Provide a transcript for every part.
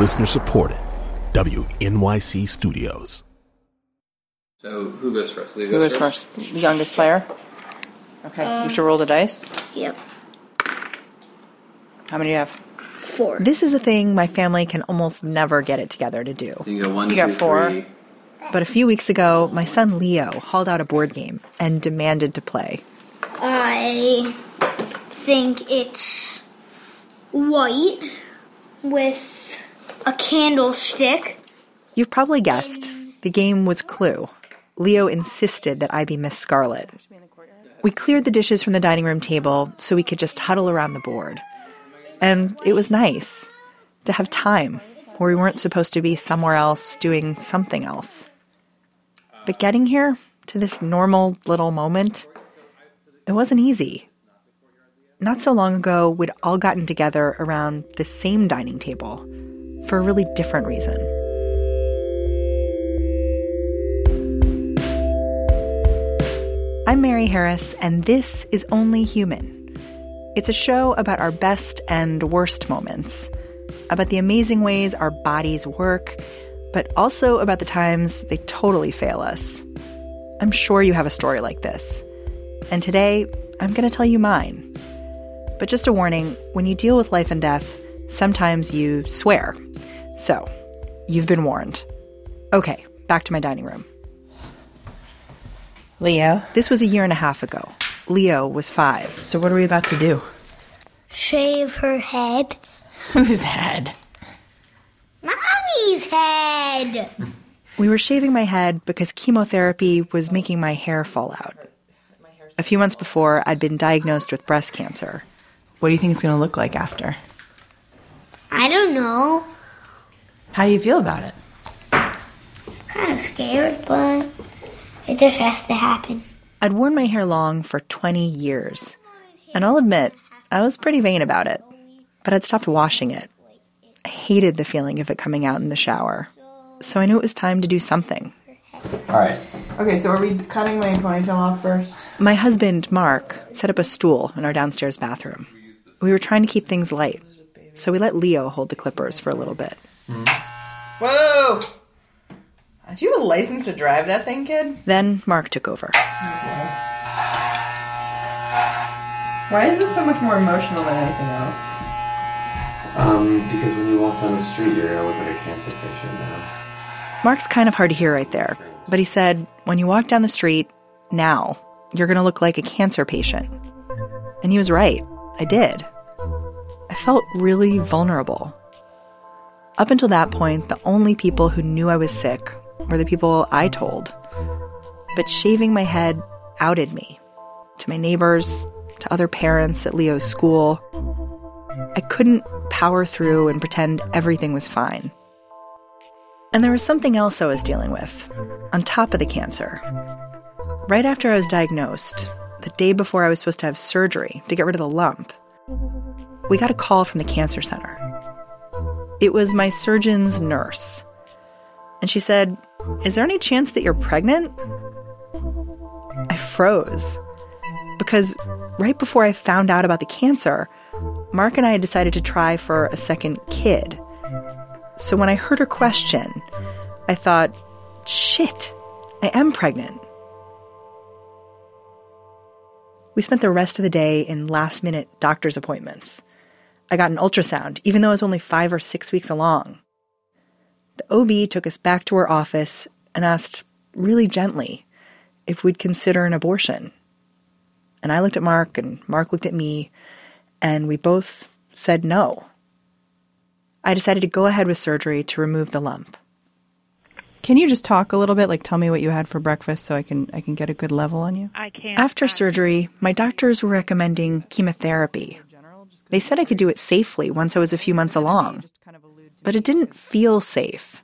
Listener supported. WNYC Studios. So who goes first? Leo Who goes first? The youngest player? Okay, you um, should roll the dice. Yep. How many do you have? Four. This is a thing my family can almost never get it together to do. You go one, You got two, four. three. But a few weeks ago, my son Leo hauled out a board game and demanded to play. I think it's white with a candlestick. You've probably guessed. The game was Clue. Leo insisted that I be Miss Scarlet. We cleared the dishes from the dining room table so we could just huddle around the board. And it was nice to have time where we weren't supposed to be somewhere else doing something else. But getting here to this normal little moment, it wasn't easy. Not so long ago, we'd all gotten together around the same dining table for a really different reason. I'm Mary Harris, and this is Only Human. It's a show about our best and worst moments, about the amazing ways our bodies work, but also about the times they totally fail us. I'm sure you have a story like this. And today, I'm going to tell you mine. But just a warning when you deal with life and death, sometimes you swear. So, you've been warned. Okay, back to my dining room. Leo. This was a year and a half ago. Leo was five. So what are we about to do? Shave her head. Whose head? Mommy's head. We were shaving my head because chemotherapy was making my hair fall out. A few months before, I'd been diagnosed with breast cancer. What do you think it's going to look like after? I don't know. How do you feel about it? Kind of scared, but it just has to happen. I'd worn my hair long for 20 years. And I'll admit, I was pretty vain about it. But I'd stopped washing it. I hated the feeling of it coming out in the shower. So I knew it was time to do something. All right. Okay, so are we cutting my ponytail off first? My husband, Mark, set up a stool in our downstairs bathroom. We were trying to keep things light, so we let Leo hold the clippers for a little bit. Whoa! Do you have a license to drive that thing, kid? Then Mark took over. Why is this so much more emotional than anything else? Um, because when you walk down the street, you're gonna look like a cancer patient now. Mark's kind of hard to hear right there, but he said, when you walk down the street, now, you're going to look like a cancer patient. And he was right. I did. I felt really vulnerable. Up until that point, the only people who knew I was sick were the people I told. But shaving my head outed me to my neighbors, to other parents at Leo's school. I couldn't power through and pretend everything was fine. And there was something else I was dealing with, on top of the cancer. Right after I was diagnosed, the day before I was supposed to have surgery to get rid of the lump, we got a call from the cancer center. It was my surgeon's nurse. And she said, Is there any chance that you're pregnant? I froze. Because right before I found out about the cancer, Mark and I had decided to try for a second kid. So when I heard her question, I thought, shit, I am pregnant. We spent the rest of the day in last minute doctor's appointments. I got an ultrasound, even though I was only five or six weeks along. The OB took us back to her office and asked, really gently, if we'd consider an abortion. And I looked at Mark, and Mark looked at me, and we both said no. I decided to go ahead with surgery to remove the lump. Can you just talk a little bit? Like, tell me what you had for breakfast so I can I can get a good level on you. I can't. After surgery, my doctors were recommending chemotherapy. They said I could do it safely once I was a few months along, but it didn't feel safe.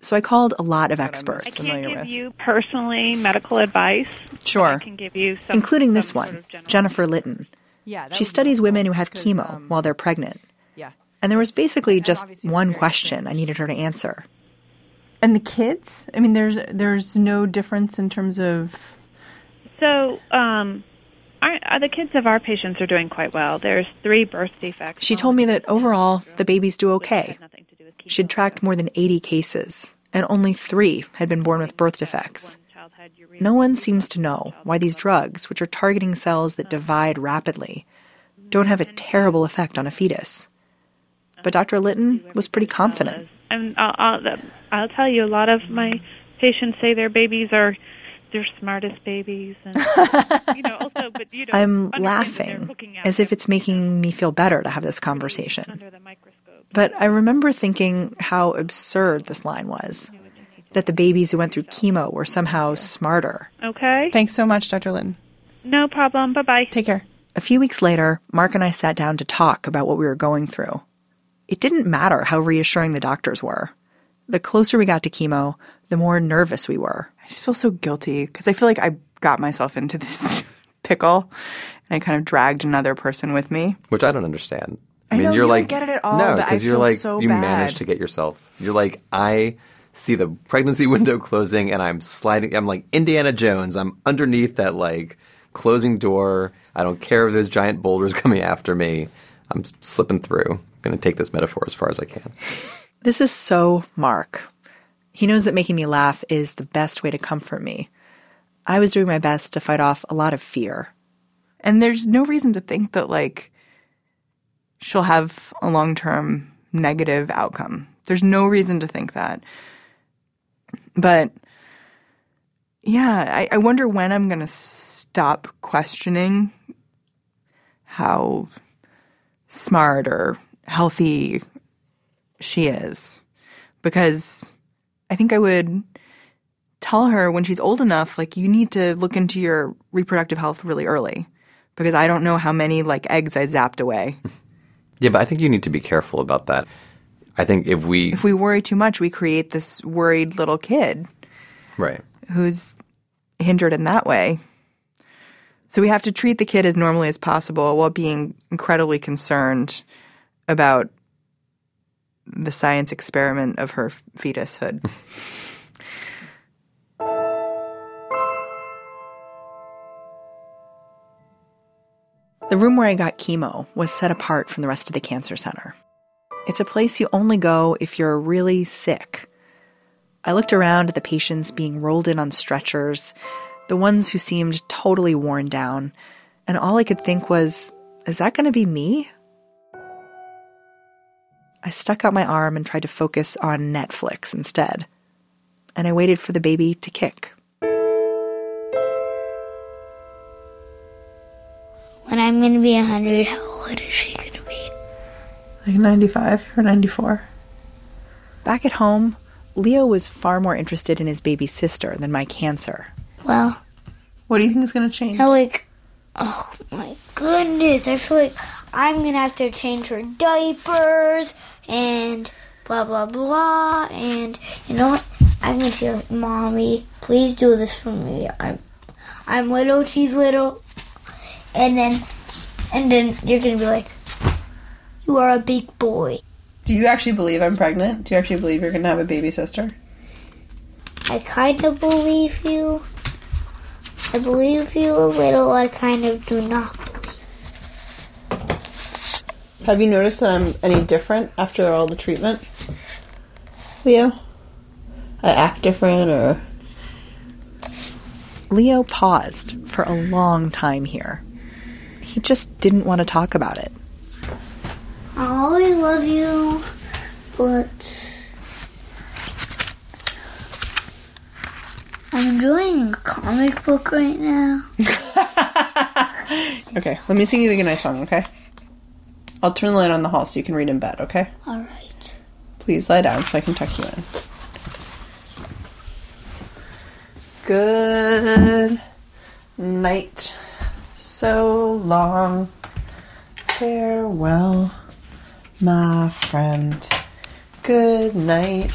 So I called a lot of experts. I experts, can't give you personally medical advice. but I Sure. can give you some, including this some one, sort of Jennifer Litton. Yeah, She studies women who have chemo while they're pregnant. Yeah. And there was basically just one question I needed her to answer. And the kids? I mean, there's there's no difference in terms of. So, um, our, the kids of our patients are doing quite well. There's three birth defects. She told me that overall, the babies do okay. had nothing to do with She'd tracked more than 80 cases, and only three had been born with birth defects. No one seems to know why these drugs, which are targeting cells that divide rapidly, don't have a terrible effect on a fetus. But Dr. Litton was pretty confident. And I'll, I'll, I'll tell you, a lot of my patients say their babies are their smartest babies, and you know, also, but you know, I'm understand that they're laughing as if it's making me feel better to have this conversation. under the microscope. But I remember thinking how absurd this line was that the babies who went through chemo were somehow smarter. Okay, Thanks so much, Dr. Litton. no problem. Bye bye. Take care. A few weeks later, Mark and I sat down to talk about what we were going through. It didn't matter how reassuring the doctors were. The closer we got to chemo, the more nervous we were. I just feel so guilty because I feel like I got myself into this pickle and I kind of dragged another person with me. which I don't understand. I know, you're you don't like get it at all, No, because you're feel like so you bad. managed to get yourself. You're like I see the pregnancy window closing and I'm sliding. I'm like Indiana Jones. I'm underneath that like closing door. I don't care if there's giant boulders coming after me. I'm slipping through. I'm gonna take this metaphor as far as I can. This is so Mark. He knows that making me laugh is the best way to comfort me. I was doing my best to fight off a lot of fear. And there's no reason to think that like she'll have a long term negative outcome. There's no reason to think that. But yeah, I, I wonder when I'm gonna stop questioning how smart or healthy she is. Because I think I would tell her when she's old enough, like, you need to look into your reproductive health really early. Because I don't know how many, like, eggs I zapped away. Yeah, but I think you need to be careful about that. I think if we If we worry too much, we create this worried little kid right. who's hindered in that way. So we have to treat the kid as normally as possible while being incredibly concerned about the science experiment of her fetushood. The room where I got chemo was set apart from the rest of the cancer center. It's a place you only go if you're really sick. I looked around at the patients being rolled in on stretchers, the ones who seemed totally worn down, and all I could think was, is that going to be me? I stuck out my arm and tried to focus on Netflix instead. And I waited for the baby to kick. When I'm gonna be a hundred, how old is she gonna be? Like 95 or 94. Back at home, Leo was far more interested in his baby sister than my cancer. Well, What do you think is going to change? now like, oh my goodness, I feel like I'm gonna have to change her diapers and blah blah blah. And you know what? I'm gonna feel like, mommy, please do this for me. I'm, I'm little, she's little, and then, and then you're gonna be like, you are a big boy. Do you actually believe I'm pregnant? Do you actually believe you're going to have a baby sister? I kind of believe you. I believe you a little. I kind of do not. Have you noticed that I'm any different after all the treatment? Leo? I act different or. Leo paused for a long time here. He just didn't want to talk about it. I always love you, but I'm enjoying a comic book right now. Okay, let me sing you the goodnight song, okay? I'll turn the light on the hall so you can read in bed, okay? All right. Please lie down so I can tuck you in. Good night. So long. Farewell, my friend. Good night.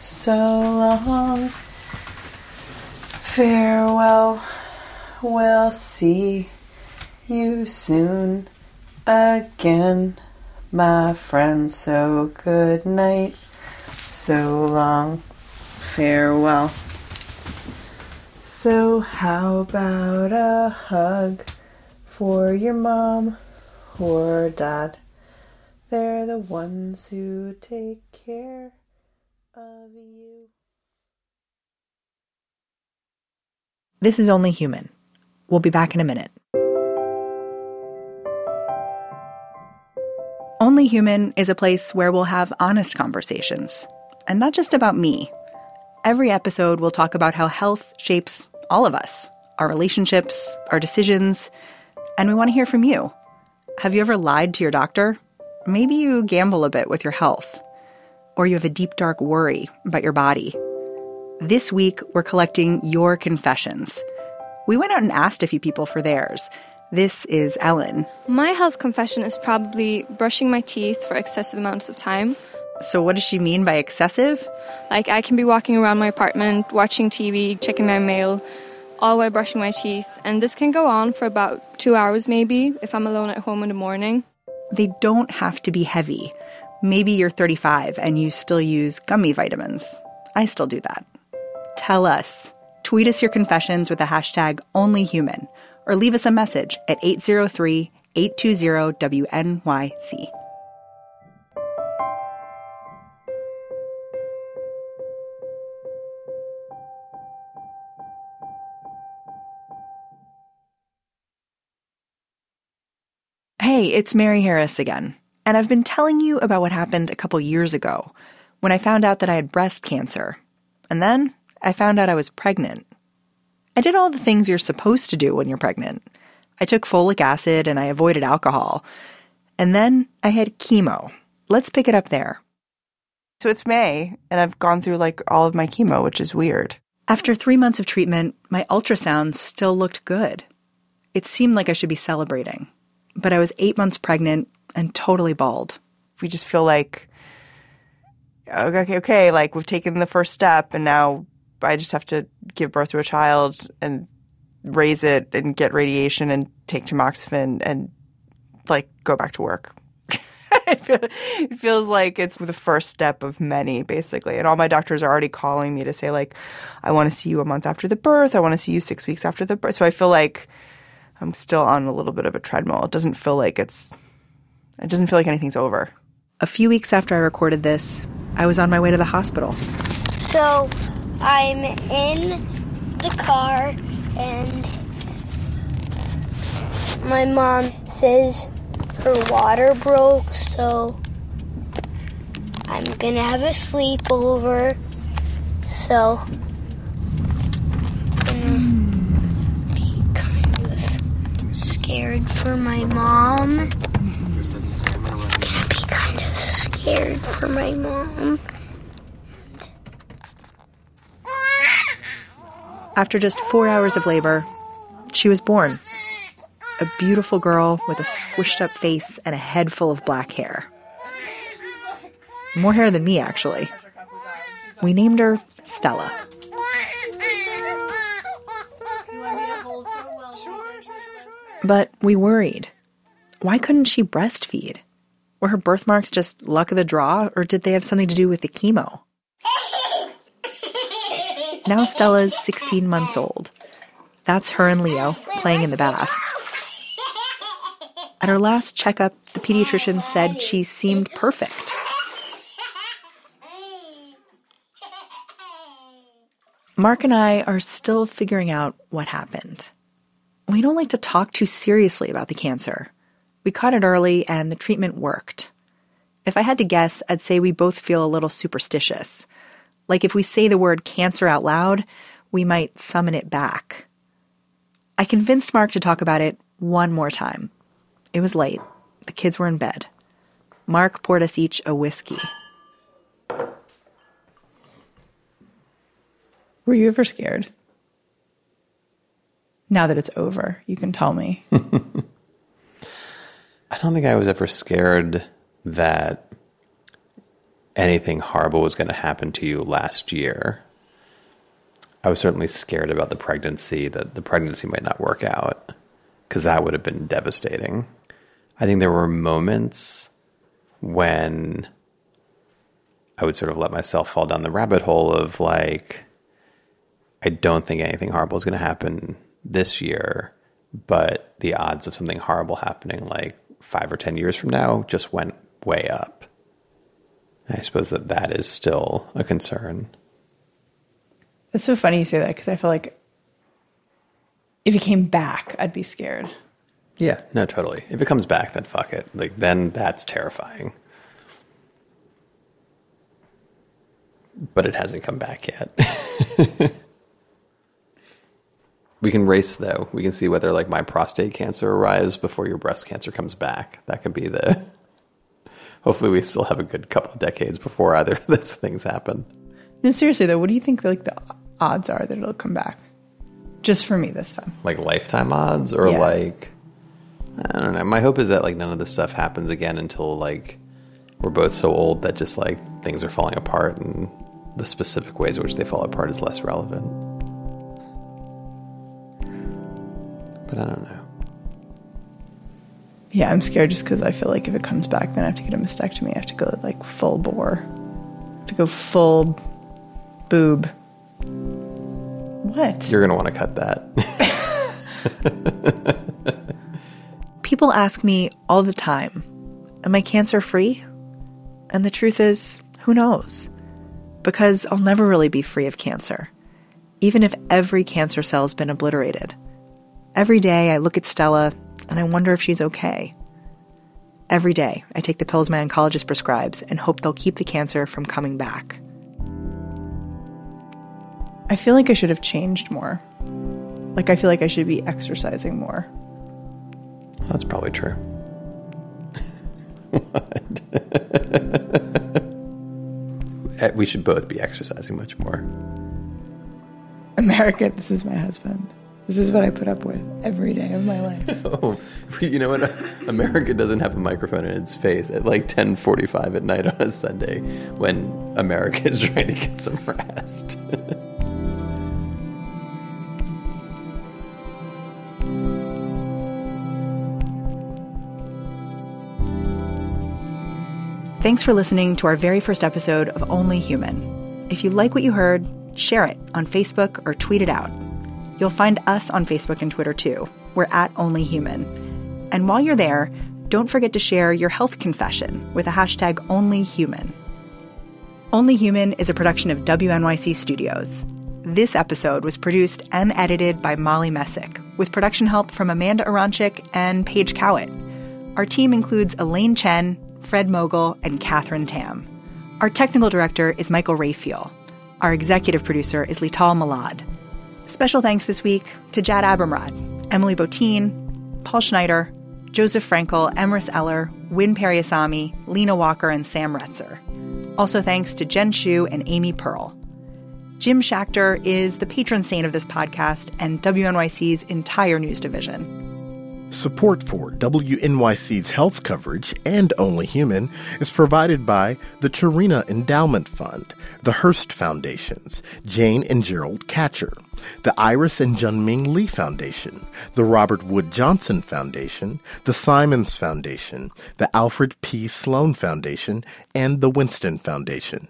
So long. Farewell. We'll see you soon again, my friend. So good night. So long. Farewell. So, how about a hug for your mom or dad? They're the ones who take care of you. This is Only Human. We'll be back in a minute. Only Human is a place where we'll have honest conversations, and not just about me. Every episode, we'll talk about how health shapes all of us our relationships, our decisions, and we want to hear from you. Have you ever lied to your doctor? Maybe you gamble a bit with your health, or you have a deep, dark worry about your body. This week, we're collecting your confessions. We went out and asked a few people for theirs. This is Ellen. My health confession is probably brushing my teeth for excessive amounts of time. So, what does she mean by excessive? Like, I can be walking around my apartment, watching TV, checking my mail, all while brushing my teeth, and this can go on for about two hours maybe if I'm alone at home in the morning. They don't have to be heavy. Maybe you're 35 and you still use gummy vitamins. I still do that. Tell us. Tweet us your confessions with the hashtag OnlyHuman or leave us a message at 803 820 WNYC. Hey, it's Mary Harris again, and I've been telling you about what happened a couple years ago when I found out that I had breast cancer. And then I found out I was pregnant. I did all the things you're supposed to do when you're pregnant. I took folic acid and I avoided alcohol. And then I had chemo. Let's pick it up there. So it's May, and I've gone through like all of my chemo, which is weird. After three months of treatment, my ultrasound still looked good. It seemed like I should be celebrating. But I was eight months pregnant and totally bald. We just feel like, okay, okay, like we've taken the first step, and now I just have to give birth to a child and raise it and get radiation and take tamoxifen and like go back to work. it, feel, it feels like it's the first step of many, basically. And all my doctors are already calling me to say, like, I want to see you a month after the birth. I want to see you six weeks after the birth. So I feel like I'm still on a little bit of a treadmill. It doesn't feel like it's, it doesn't feel like anything's over. A few weeks after I recorded this, I was on my way to the hospital. So I'm in the car and my mom says her water broke, so I'm gonna have a sleepover. So I'm gonna be kind of scared for my mom. I'm gonna be kind of scared for my mom. After just four hours of labor, she was born. A beautiful girl with a squished up face and a head full of black hair. More hair than me, actually. We named her Stella. But we worried. Why couldn't she breastfeed? Were her birthmarks just luck of the draw, or did they have something to do with the chemo? Now Stella's 16 months old. That's her and Leo playing in the bath. At her last checkup, the pediatrician said she seemed perfect. Mark and I are still figuring out what happened. We don't like to talk too seriously about the cancer. We caught it early and the treatment worked. If I had to guess, I'd say we both feel a little superstitious. Like if we say the word cancer out loud, we might summon it back. I convinced Mark to talk about it one more time. It was late. The kids were in bed. Mark poured us each a whiskey. Were you ever scared? Now that it's over, you can tell me. I don't think I was ever scared that anything horrible was going to happen to you last year. I was certainly scared about the pregnancy, that the pregnancy might not work out, because that would have been devastating. I think there were moments when I would sort of let myself fall down the rabbit hole of like, I don't think anything horrible is going to happen this year, but the odds of something horrible happening like five or 10 years from now just went way up. I suppose that that is still a concern. It's so funny you say that because I feel like if it came back, I'd be scared. Yeah, no, totally. If it comes back, then fuck it. Like then that's terrifying. But it hasn't come back yet. we can race though. We can see whether like my prostate cancer arrives before your breast cancer comes back. That could be the. Hopefully, we still have a good couple of decades before either of those things happen. No, seriously though, what do you think like the odds are that it'll come back? Just for me this time. Like lifetime odds, or Yeah. like I don't know. My hope is that like none of this stuff happens again until like we're both so old that just like things are falling apart and the specific ways in which they fall apart is less relevant. But I don't know. Yeah, I'm scared just because I feel like if it comes back, then I have to get a mastectomy. I have to go like full bore. I have to go full boob. What? You're gonna want to cut that. People ask me all the time, Am I cancer free? And the truth is, who knows? Because I'll never really be free of cancer, even if every cancer cell's been obliterated. Every day I look at Stella and I wonder if she's okay. Every day I take the pills my oncologist prescribes and hope they'll keep the cancer from coming back. I feel like I should have changed more. Like I feel like I should be exercising more. That's probably true. what? Eh, we should both be exercising much more. America, this is my husband. This is what I put up with every day of my life. Oh, you know what? America doesn't have a microphone in its face at like 10:45 at night on a Sunday when America is trying to get some rest. Thanks for listening to our very first episode of Only Human. If you like what you heard, share it on Facebook or tweet it out. You'll find us on Facebook and Twitter too. We're at Only Human. And while you're there, don't forget to share your health confession with the hashtag OnlyHuman. Only Human is a production of WNYC Studios. This episode was produced and edited by Molly Messick, with production help from Amanda Aronczyk and Paige Cowett. Our team includes Elaine Chen, Fred Mogul, and Catherine Tam. Our technical director is Michael Rayfield. Our executive producer is Lital Malad. Special thanks this week to Jad Abumrad, Emily Botein, Paul Schneider, Joseph Frankel, Emrys Eller, Win Periasamy, Lena Walker, and Sam Retzer. Also thanks to Jen Shu and Amy Pearl. Jim Schachter is the patron saint of this podcast and WNYC's entire news division. Support for WNYC's health coverage and Only Human is provided by the Tarina Endowment Fund, the Hearst Foundations, Jane and Gerald Katcher, the Iris and Junming Lee Foundation, the Robert Wood Johnson Foundation, the Simons Foundation, the Alfred P. Sloan Foundation, and the Winston Foundation.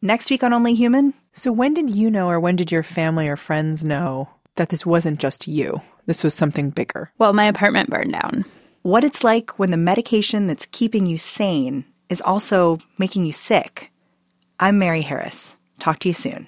Next week on Only Human, So, when did you know, or when did your family or friends know that this wasn't just you? This was something bigger. Well, my apartment burned down. what it's like when the medication that's keeping you sane is also making you sick. I'm Mary Harris. Talk to you soon.